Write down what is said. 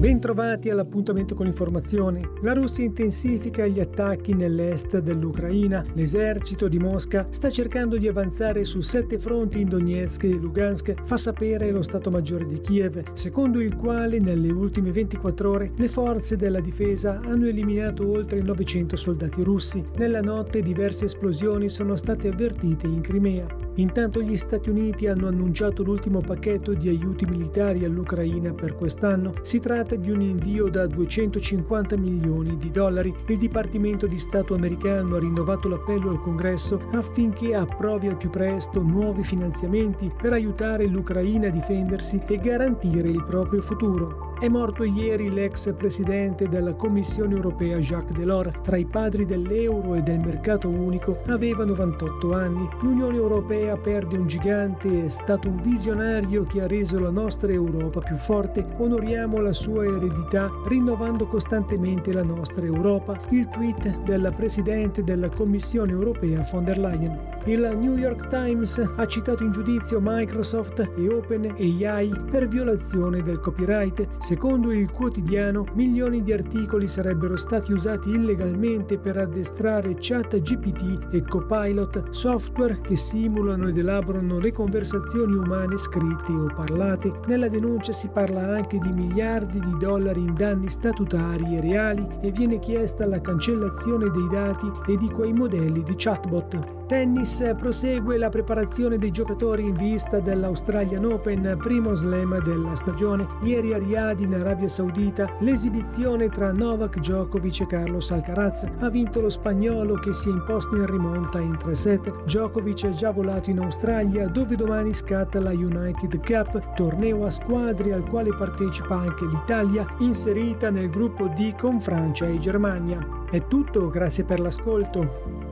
Bentrovati all'appuntamento con l'informazione. La Russia intensifica gli attacchi nell'est dell'Ucraina. L'esercito di Mosca sta cercando di avanzare su sette fronti in Donetsk e Lugansk, fa sapere lo Stato Maggiore di Kiev, secondo il quale nelle ultime 24 ore le forze della difesa hanno eliminato oltre 900 soldati russi. Nella notte diverse esplosioni sono state avvertite in Crimea. Intanto gli Stati Uniti hanno annunciato l'ultimo pacchetto di aiuti militari all'Ucraina per quest'anno. Si tratta di un invio da 250 milioni di dollari. Il Dipartimento di Stato americano ha rinnovato l'appello al Congresso affinché approvi al più presto nuovi finanziamenti per aiutare l'Ucraina a difendersi e garantire il proprio futuro. È morto ieri l'ex presidente della Commissione europea Jacques Delors. Tra i padri dell'euro e del mercato unico aveva 98 anni. L'Unione Europea perde un gigante, è stato un visionario che ha reso la nostra Europa più forte. Onoriamo la sua eredità rinnovando costantemente la nostra Europa. Il tweet della presidente della Commissione Europea von der Leyen. Il New York Times ha citato in giudizio Microsoft e OpenAI per violazione del copyright. Secondo il quotidiano, milioni di articoli sarebbero stati usati illegalmente per addestrare ChatGPT e Copilot, software che simulano ed elaborano le conversazioni umane scritte o parlate. Nella denuncia si parla anche di miliardi di dollari in danni statutari e reali e viene chiesta la cancellazione dei dati e di quei modelli di chatbot. Tennis prosegue la preparazione dei giocatori in vista dell'Australian Open, primo slam della stagione. Ieri a Riyadh in Arabia Saudita l'esibizione tra Novak Djokovic e Carlos Alcaraz. Ha vinto lo spagnolo che si è imposto in rimonta in 3 set. Djokovic è già volato in Australia dove domani scatta la United Cup, torneo a squadre al quale partecipa anche l'Italia, inserita nel gruppo D con Francia e Germania. È tutto, grazie per l'ascolto.